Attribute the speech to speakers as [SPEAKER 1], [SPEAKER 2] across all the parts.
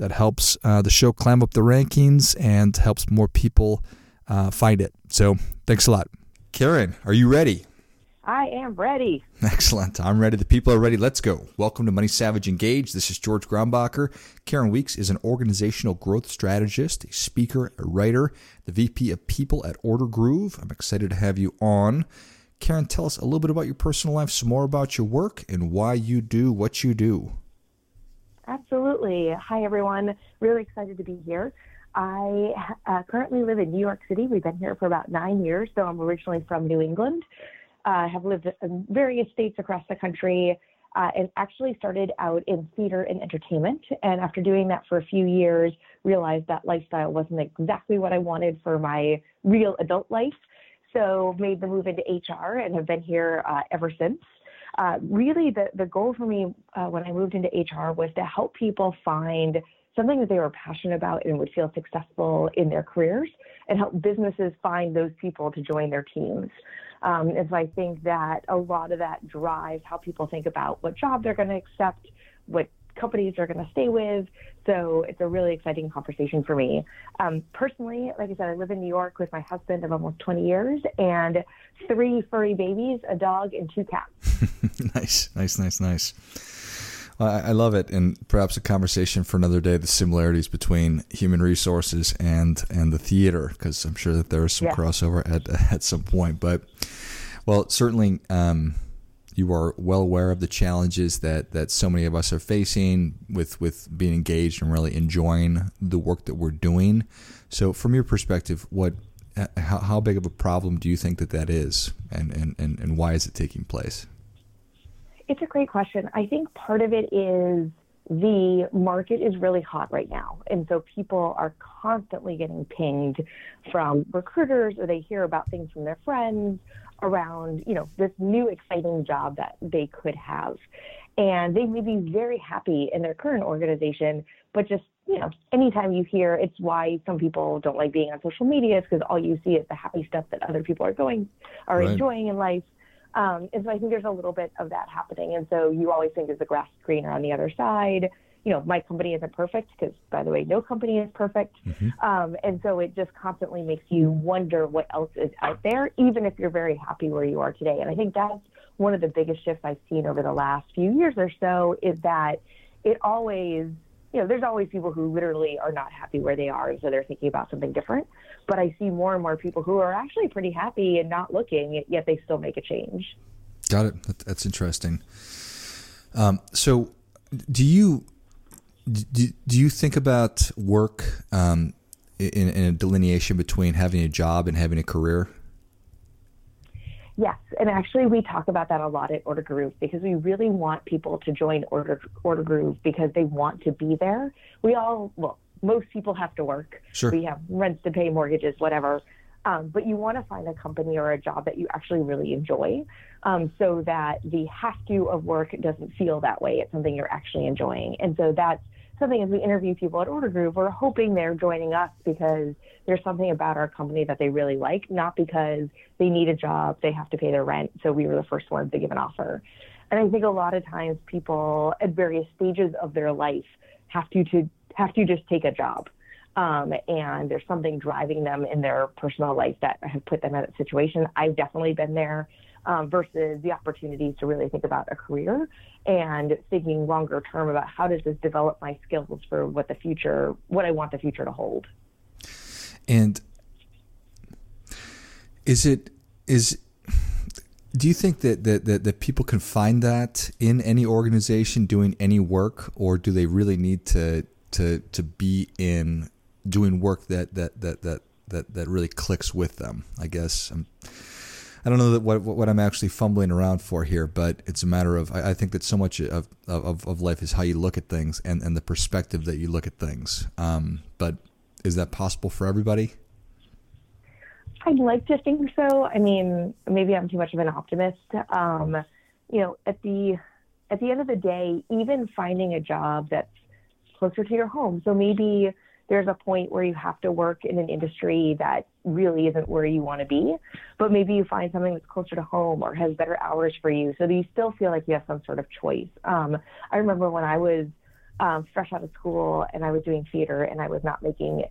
[SPEAKER 1] That helps uh, the show climb up the rankings and helps more people uh, find it. So thanks a lot. Karen, are you ready?
[SPEAKER 2] I am ready.
[SPEAKER 1] Excellent. I'm ready. The people are ready. Let's go. Welcome to Money Savage Engage. This is George Grombacher. Karen Weeks is an organizational growth strategist, a speaker, a writer, the VP of People at Order Groove. I'm excited to have you on. Karen, tell us a little bit about your personal life, some more about your work, and why you do what you do.
[SPEAKER 2] Absolutely. Hi, everyone. Really excited to be here. I uh, currently live in New York City. We've been here for about nine years, so I'm originally from New England uh, have lived in various states across the country, uh, and actually started out in theater and entertainment. And after doing that for a few years, realized that lifestyle wasn't exactly what I wanted for my real adult life. So made the move into HR and have been here uh, ever since. Uh, really, the, the goal for me uh, when I moved into HR was to help people find something that they were passionate about and would feel successful in their careers and help businesses find those people to join their teams. Um, and so I think that a lot of that drives how people think about what job they're going to accept, what companies they're going to stay with. So it's a really exciting conversation for me. Um, personally, like I said, I live in New York with my husband of almost 20 years and three furry babies, a dog, and two cats.
[SPEAKER 1] nice, nice, nice, nice. I love it, and perhaps a conversation for another day. The similarities between human resources and and the theater, because I'm sure that there is some yeah. crossover at at some point. But well, certainly, um, you are well aware of the challenges that that so many of us are facing with with being engaged and really enjoying the work that we're doing. So, from your perspective, what how, how big of a problem do you think that that is, and and and, and why is it taking place?
[SPEAKER 2] It's a great question. I think part of it is the market is really hot right now. And so people are constantly getting pinged from recruiters or they hear about things from their friends around, you know, this new exciting job that they could have. And they may be very happy in their current organization, but just, you know, anytime you hear it's why some people don't like being on social media is because all you see is the happy stuff that other people are going are right. enjoying in life. Um, and so I think there's a little bit of that happening. And so you always think, is the grass greener on the other side? You know, my company isn't perfect because, by the way, no company is perfect. Mm-hmm. Um, and so it just constantly makes you wonder what else is out there, even if you're very happy where you are today. And I think that's one of the biggest shifts I've seen over the last few years or so is that it always you know, there's always people who literally are not happy where they are, and so they're thinking about something different. But I see more and more people who are actually pretty happy and not looking, yet they still make a change.
[SPEAKER 1] Got it. That's interesting. Um, so, do you do, do you think about work um, in, in a delineation between having a job and having a career?
[SPEAKER 2] Yes, and actually we talk about that a lot at Order Groove because we really want people to join Order Order Groove because they want to be there. We all, well, most people have to work.
[SPEAKER 1] Sure.
[SPEAKER 2] We have rents to pay, mortgages, whatever. Um, but you want to find a company or a job that you actually really enjoy, um, so that the have to of work doesn't feel that way. It's something you're actually enjoying, and so that's something as we interview people at Order Groove, we're hoping they're joining us because there's something about our company that they really like, not because they need a job, they have to pay their rent, so we were the first ones to give an offer. And I think a lot of times people at various stages of their life have to, to have to just take a job. Um, and there's something driving them in their personal life that have put them in that situation. I've definitely been there um, versus the opportunities to really think about a career and thinking longer term about how does this develop my skills for what the future, what I want the future to hold.
[SPEAKER 1] And is it is do you think that, that, that, that, people can find that in any organization doing any work, or do they really need to to to be in doing work that that that that that, that really clicks with them? I guess I'm I don't know that what what I'm actually fumbling around for here, but it's a matter of I, I think that so much of, of, of life is how you look at things and, and the perspective that you look at things. Um, but is that possible for everybody?
[SPEAKER 2] I'd like to think so. I mean, maybe I'm too much of an optimist. Um, you know, at the at the end of the day, even finding a job that's closer to your home. So maybe there's a point where you have to work in an industry that really isn't where you want to be, but maybe you find something that's closer to home or has better hours for you so that you still feel like you have some sort of choice. Um, I remember when I was um, fresh out of school and I was doing theater and I was not making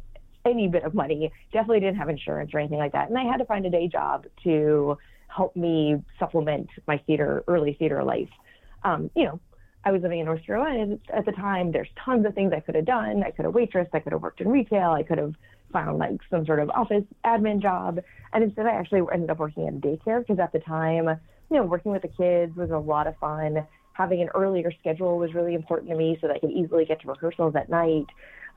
[SPEAKER 2] any bit of money, definitely didn't have insurance or anything like that. And I had to find a day job to help me supplement my theater, early theater life. Um, you know, I was living in North Carolina at the time. There's tons of things I could have done. I could have waitressed. I could have worked in retail. I could have found like some sort of office admin job. And instead, I actually ended up working at a daycare because at the time, you know, working with the kids was a lot of fun. Having an earlier schedule was really important to me so that I could easily get to rehearsals at night.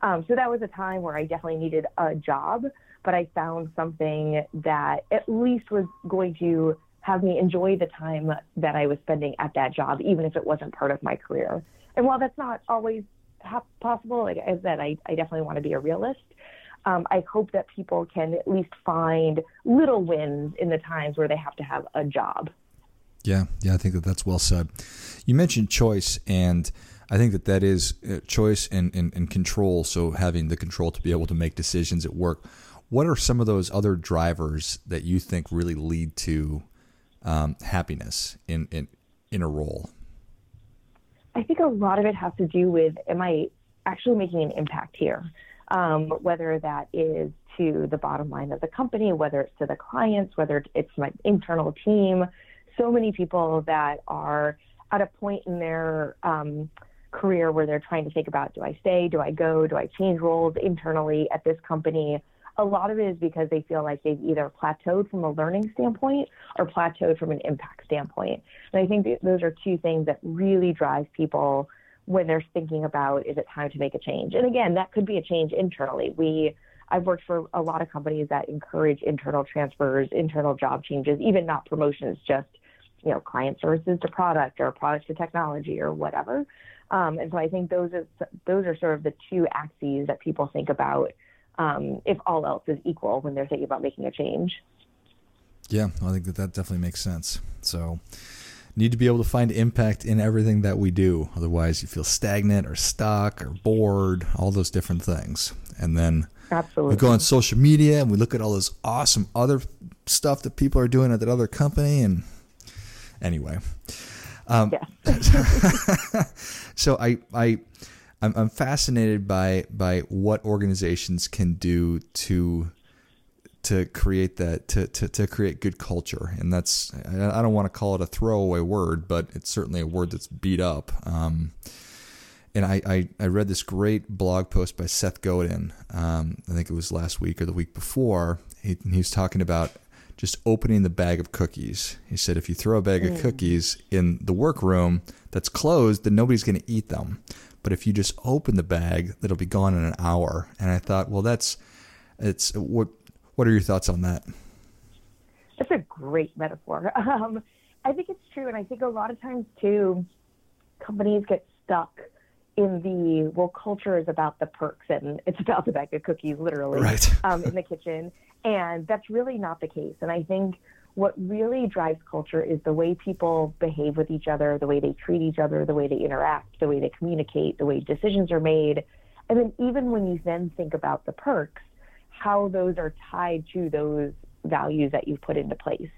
[SPEAKER 2] Um, so that was a time where I definitely needed a job, but I found something that at least was going to have me enjoy the time that I was spending at that job, even if it wasn't part of my career. And while that's not always possible, like I said, I, I definitely want to be a realist. Um, I hope that people can at least find little wins in the times where they have to have a job.
[SPEAKER 1] Yeah, yeah, I think that that's well said. You mentioned choice, and I think that that is uh, choice and, and, and control. So having the control to be able to make decisions at work. What are some of those other drivers that you think really lead to um, happiness in, in in a role?
[SPEAKER 2] I think a lot of it has to do with am I actually making an impact here? Um, whether that is to the bottom line of the company, whether it's to the clients, whether it's my internal team. So many people that are at a point in their um, career where they're trying to think about do I stay, do I go, do I change roles internally at this company? A lot of it is because they feel like they've either plateaued from a learning standpoint or plateaued from an impact standpoint. And I think those are two things that really drive people when they're thinking about is it time to make a change. And again, that could be a change internally. We I've worked for a lot of companies that encourage internal transfers, internal job changes, even not promotions, just you know client services to product or product to technology or whatever. Um, and so I think those are those are sort of the two axes that people think about um, if all else is equal when they're thinking about making a change.
[SPEAKER 1] Yeah, I think that that definitely makes sense. So, need to be able to find impact in everything that we do. Otherwise, you feel stagnant or stuck or bored, all those different things. And then
[SPEAKER 2] Absolutely.
[SPEAKER 1] we go on social media and we look at all this awesome other stuff that people are doing at that other company. And anyway, um,
[SPEAKER 2] yeah.
[SPEAKER 1] so I I I'm, I'm fascinated by by what organizations can do to to create that to, to, to create good culture. And that's I don't want to call it a throwaway word but it's certainly a word that's beat up. Um, and I, I, I, read this great blog post by Seth Godin um, I think it was last week or the week before. He, he was talking about just opening the bag of cookies. He said if you throw a bag mm. of cookies in the workroom that's closed then nobody's going to eat them but if you just open the bag, it'll be gone in an hour. And I thought, well, that's it's what. What are your thoughts on that?
[SPEAKER 2] That's a great metaphor. Um, I think it's true, and I think a lot of times too, companies get stuck in the well, culture is about the perks and it's about the bag of cookies, literally,
[SPEAKER 1] right.
[SPEAKER 2] um, in the kitchen, and that's really not the case. And I think what really drives culture is the way people behave with each other, the way they treat each other, the way they interact, the way they communicate, the way decisions are made. And then even when you then think about the perks, how those are tied to those values that you've put into place.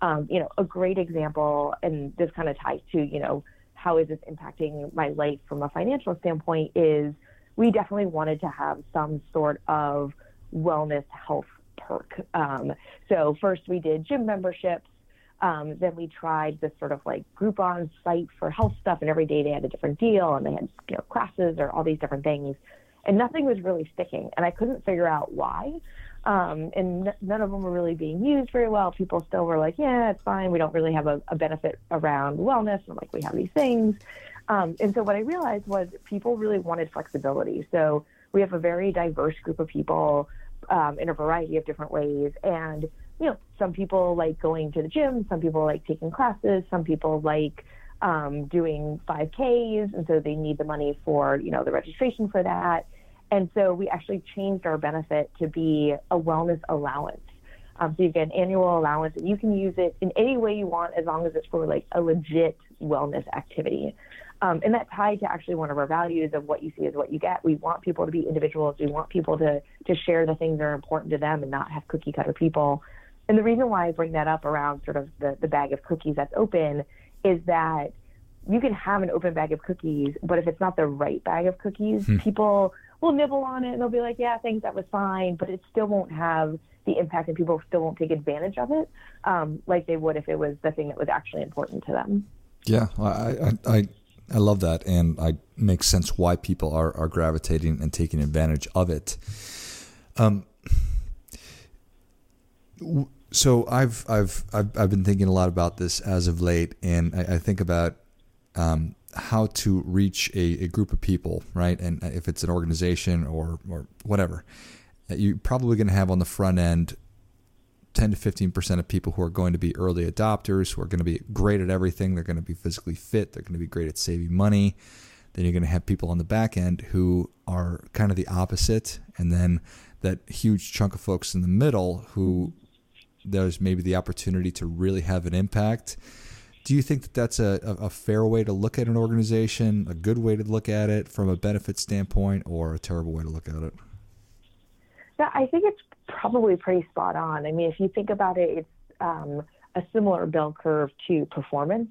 [SPEAKER 2] Um, you know, a great example, and this kind of ties to, you know, how is this impacting my life from a financial standpoint is we definitely wanted to have some sort of wellness health perk. Um, so first we did gym memberships. Um, then we tried this sort of like Groupon site for health stuff, and every day they had a different deal, and they had you know classes or all these different things, and nothing was really sticking, and I couldn't figure out why. Um, and n- none of them were really being used very well. People still were like, "Yeah, it's fine. We don't really have a, a benefit around wellness." And like, we have these things. Um, and so what I realized was people really wanted flexibility. So we have a very diverse group of people um, in a variety of different ways. And you know, some people like going to the gym, some people like taking classes, some people like um, doing 5Ks, and so they need the money for, you know, the registration for that. And so we actually changed our benefit to be a wellness allowance. Um, so you get an annual allowance, and you can use it in any way you want as long as it's for like a legit wellness activity. Um, and that's tied to actually one of our values of what you see is what you get. We want people to be individuals. We want people to to share the things that are important to them and not have cookie cutter people. And the reason why I bring that up around sort of the, the bag of cookies that's open is that you can have an open bag of cookies, but if it's not the right bag of cookies, hmm. people will nibble on it and they'll be like, yeah, thanks, that was fine, but it still won't have the impact and people still won't take advantage of it um, like they would if it was the thing that was actually important to them.
[SPEAKER 1] Yeah, I, I, I, I love that. And I makes sense why people are, are gravitating and taking advantage of it. Um, so I've I've I've I've been thinking a lot about this as of late, and I, I think about um, how to reach a, a, group of people, right? And if it's an organization or or whatever, you're probably going to have on the front end 10 to 15 percent of people who are going to be early adopters, who are going to be great at everything. They're going to be physically fit. They're going to be great at saving money. Then you're going to have people on the back end who are kind of the opposite, and then that huge chunk of folks in the middle who there's maybe the opportunity to really have an impact. Do you think that that's a, a fair way to look at an organization, a good way to look at it from a benefit standpoint, or a terrible way to look at it?
[SPEAKER 2] Yeah, I think it's probably pretty spot on. I mean, if you think about it, it's um, a similar bell curve to performance.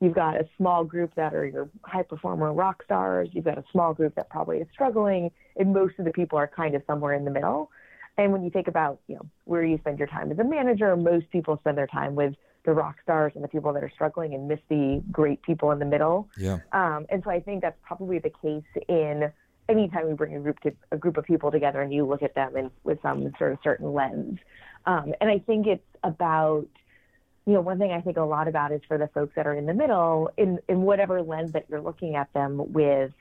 [SPEAKER 2] You've got a small group that are your high performer rock stars. You've got a small group that probably is struggling, and most of the people are kind of somewhere in the middle. And when you think about, you know, where you spend your time as a manager, most people spend their time with the rock stars and the people that are struggling and miss the great people in the middle.
[SPEAKER 1] Yeah.
[SPEAKER 2] Um, and so I think that's probably the case in anytime we bring a group to a group of people together and you look at them in, with some sort of certain lens. Um, and I think it's about, you know, one thing I think a lot about is for the folks that are in the middle, in in whatever lens that you're looking at them with,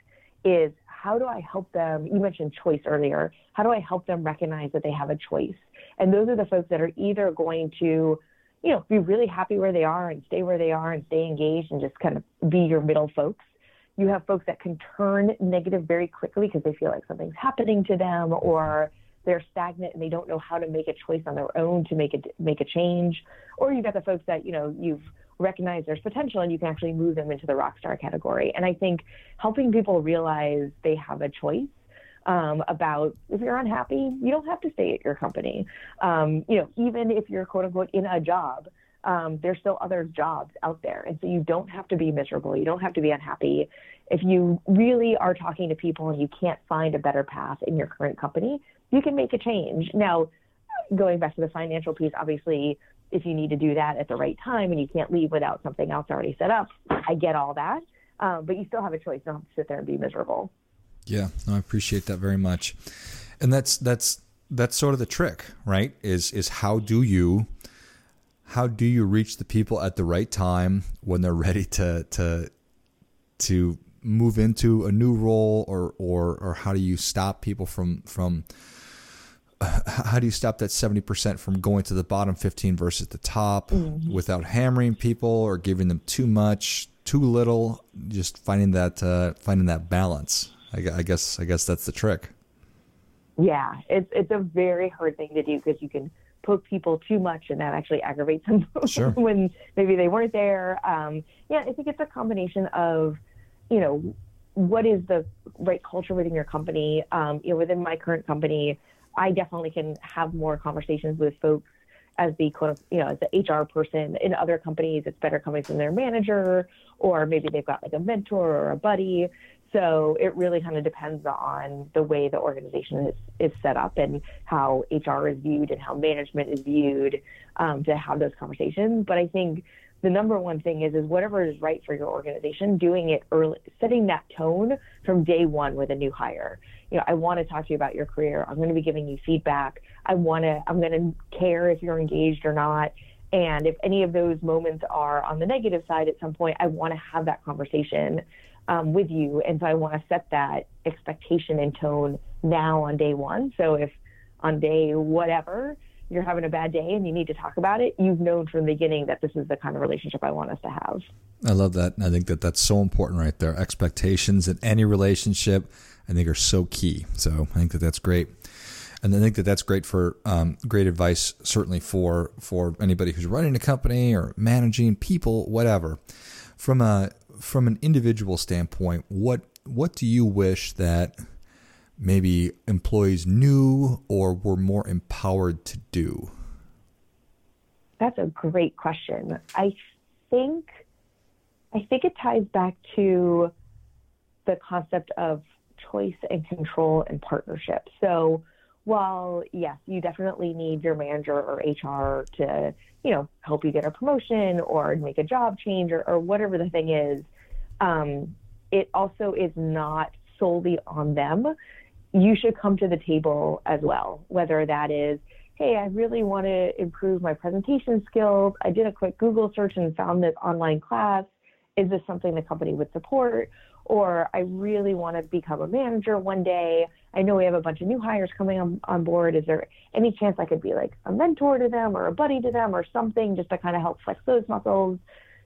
[SPEAKER 2] is how do I help them? You mentioned choice earlier. How do I help them recognize that they have a choice? And those are the folks that are either going to, you know, be really happy where they are and stay where they are and stay engaged and just kind of be your middle folks. You have folks that can turn negative very quickly because they feel like something's happening to them or they're stagnant and they don't know how to make a choice on their own to make a make a change. Or you've got the folks that you know you've recognized there's potential and you can actually move them into the rock star category. And I think helping people realize they have a choice um, about if you're unhappy, you don't have to stay at your company. Um, you know, even if you're quote unquote in a job, um, there's still other jobs out there. And so you don't have to be miserable. You don't have to be unhappy. If you really are talking to people and you can't find a better path in your current company, you can make a change. Now, going back to the financial piece, obviously if you need to do that at the right time and you can't leave without something else already set up, I get all that. Um, but you still have a choice. You don't have to sit there and be miserable.
[SPEAKER 1] Yeah, no, I appreciate that very much. And that's that's that's sort of the trick, right? Is is how do you how do you reach the people at the right time when they're ready to to to move into a new role or or or how do you stop people from from how do you stop that 70% from going to the bottom 15 versus the top mm-hmm. without hammering people or giving them too much too little? Just finding that uh, finding that balance. I, I, guess i guess that's the trick.
[SPEAKER 2] Yeah it's it's a very hard thing to do because you can poke people too much and that actually aggravates them
[SPEAKER 1] sure.
[SPEAKER 2] when maybe they weren't there um, yeah i think it's a combination of you know what is the right culture within your company um, you know within my current company I definitely can have more conversations with folks as the quote, you know, as the HR person. In other companies, it's better coming from their manager, or maybe they've got like a mentor or a buddy. So it really kind of depends on the way the organization is, is set up and how HR is viewed and how management is viewed um, to have those conversations. But I think the number one thing is is whatever is right for your organization, doing it early, setting that tone from day one with a new hire. You know, I want to talk to you about your career. I'm going to be giving you feedback. I want to. I'm going to care if you're engaged or not. And if any of those moments are on the negative side at some point, I want to have that conversation um, with you. And so I want to set that expectation and tone now on day one. So if on day whatever you're having a bad day and you need to talk about it, you've known from the beginning that this is the kind of relationship I want us to have.
[SPEAKER 1] I love that. And I think that that's so important right there. Expectations in any relationship, I think, are so key. So I think that that's great. And I think that that's great for um, great advice, certainly for for anybody who's running a company or managing people, whatever. From a from an individual standpoint, what what do you wish that maybe employees knew or were more empowered to do?
[SPEAKER 2] That's a great question. I think I think it ties back to the concept of choice and control and partnership. So while yes, you definitely need your manager or HR to, you know, help you get a promotion or make a job change or, or whatever the thing is, um, it also is not solely on them you should come to the table as well, whether that is, hey, I really want to improve my presentation skills. I did a quick Google search and found this online class. Is this something the company would support? Or I really want to become a manager one day. I know we have a bunch of new hires coming on, on board. Is there any chance I could be like a mentor to them or a buddy to them or something just to kind of help flex those muscles?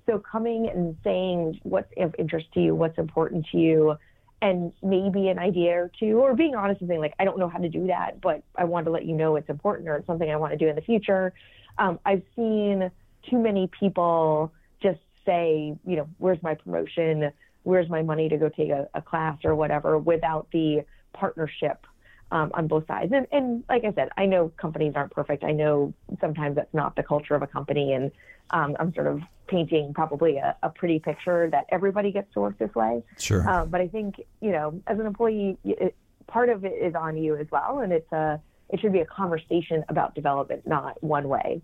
[SPEAKER 2] So coming and saying what's of interest to you, what's important to you, and maybe an idea or two, or being honest and saying, like, I don't know how to do that, but I want to let you know it's important or it's something I want to do in the future. Um, I've seen too many people just say, you know, where's my promotion? Where's my money to go take a, a class or whatever without the partnership um, on both sides. And, and like I said, I know companies aren't perfect. I know sometimes that's not the culture of a company. And um, I'm sort of painting probably a, a, pretty picture that everybody gets to work this way.
[SPEAKER 1] Sure.
[SPEAKER 2] Um, but I think, you know, as an employee, it, part of it is on you as well. And it's a, it should be a conversation about development, not one way.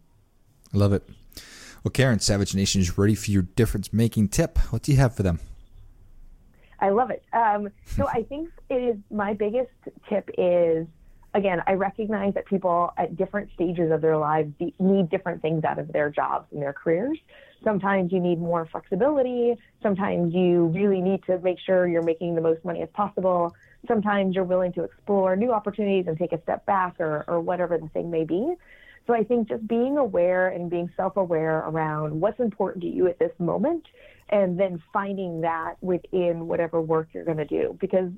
[SPEAKER 1] I love it. Well, Karen, Savage Nation is ready for your difference making tip. What do you have for them?
[SPEAKER 2] I love it. Um, so I think it is my biggest tip is again, I recognize that people at different stages of their lives need different things out of their jobs and their careers. Sometimes you need more flexibility. Sometimes you really need to make sure you're making the most money as possible. Sometimes you're willing to explore new opportunities and take a step back or, or whatever the thing may be. So I think just being aware and being self aware around what's important to you at this moment and then finding that within whatever work you're going to do. Because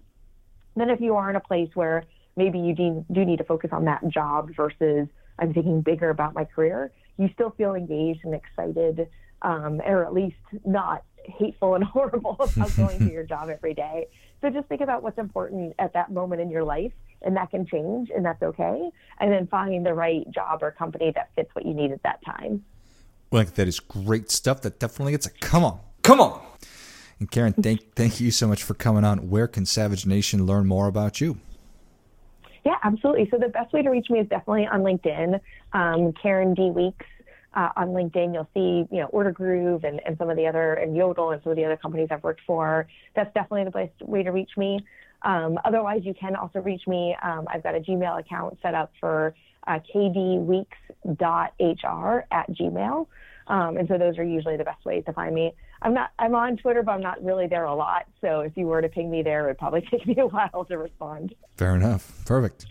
[SPEAKER 2] then if you are in a place where maybe you do, do need to focus on that job versus I'm thinking bigger about my career, you still feel engaged and excited, um, or at least not hateful and horrible about going to your job every day. So just think about what's important at that moment in your life, and that can change, and that's okay. And then find the right job or company that fits what you need at that time.
[SPEAKER 1] Well, that is great stuff. That definitely gets a come on, come on. And Karen, thank thank you so much for coming on. Where can Savage Nation learn more about you?
[SPEAKER 2] Yeah, absolutely. So the best way to reach me is definitely on LinkedIn. Um, Karen D Weeks uh, on LinkedIn. You'll see, you know, Order Groove and, and some of the other, and Yodle and some of the other companies I've worked for. That's definitely the best way to reach me. Um, otherwise, you can also reach me. Um, I've got a Gmail account set up for uh, kdweeks.hr at gmail. Um, and so those are usually the best ways to find me. I'm not I'm on Twitter, but I'm not really there a lot. So if you were to ping me there, it would probably take me a while to respond.
[SPEAKER 1] Fair enough. Perfect.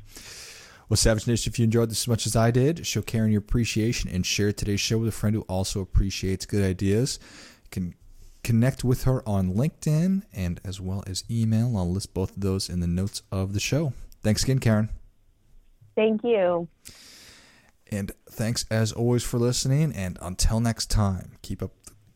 [SPEAKER 1] Well, Savage Nation, if you enjoyed this as much as I did, show Karen your appreciation and share today's show with a friend who also appreciates good ideas. You can connect with her on LinkedIn and as well as email. I'll list both of those in the notes of the show. Thanks again, Karen.
[SPEAKER 2] Thank you.
[SPEAKER 1] And thanks as always for listening. And until next time, keep up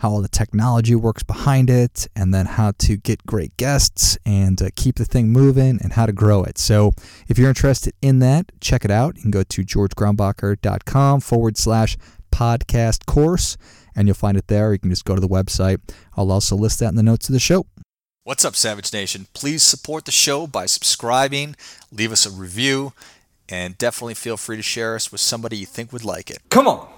[SPEAKER 1] how all the technology works behind it, and then how to get great guests and uh, keep the thing moving and how to grow it. So if you're interested in that, check it out. You can go to georgegrombacher.com forward slash podcast course, and you'll find it there. You can just go to the website. I'll also list that in the notes of the show. What's up, Savage Nation? Please support the show by subscribing, leave us a review, and definitely feel free to share us with somebody you think would like it. Come on!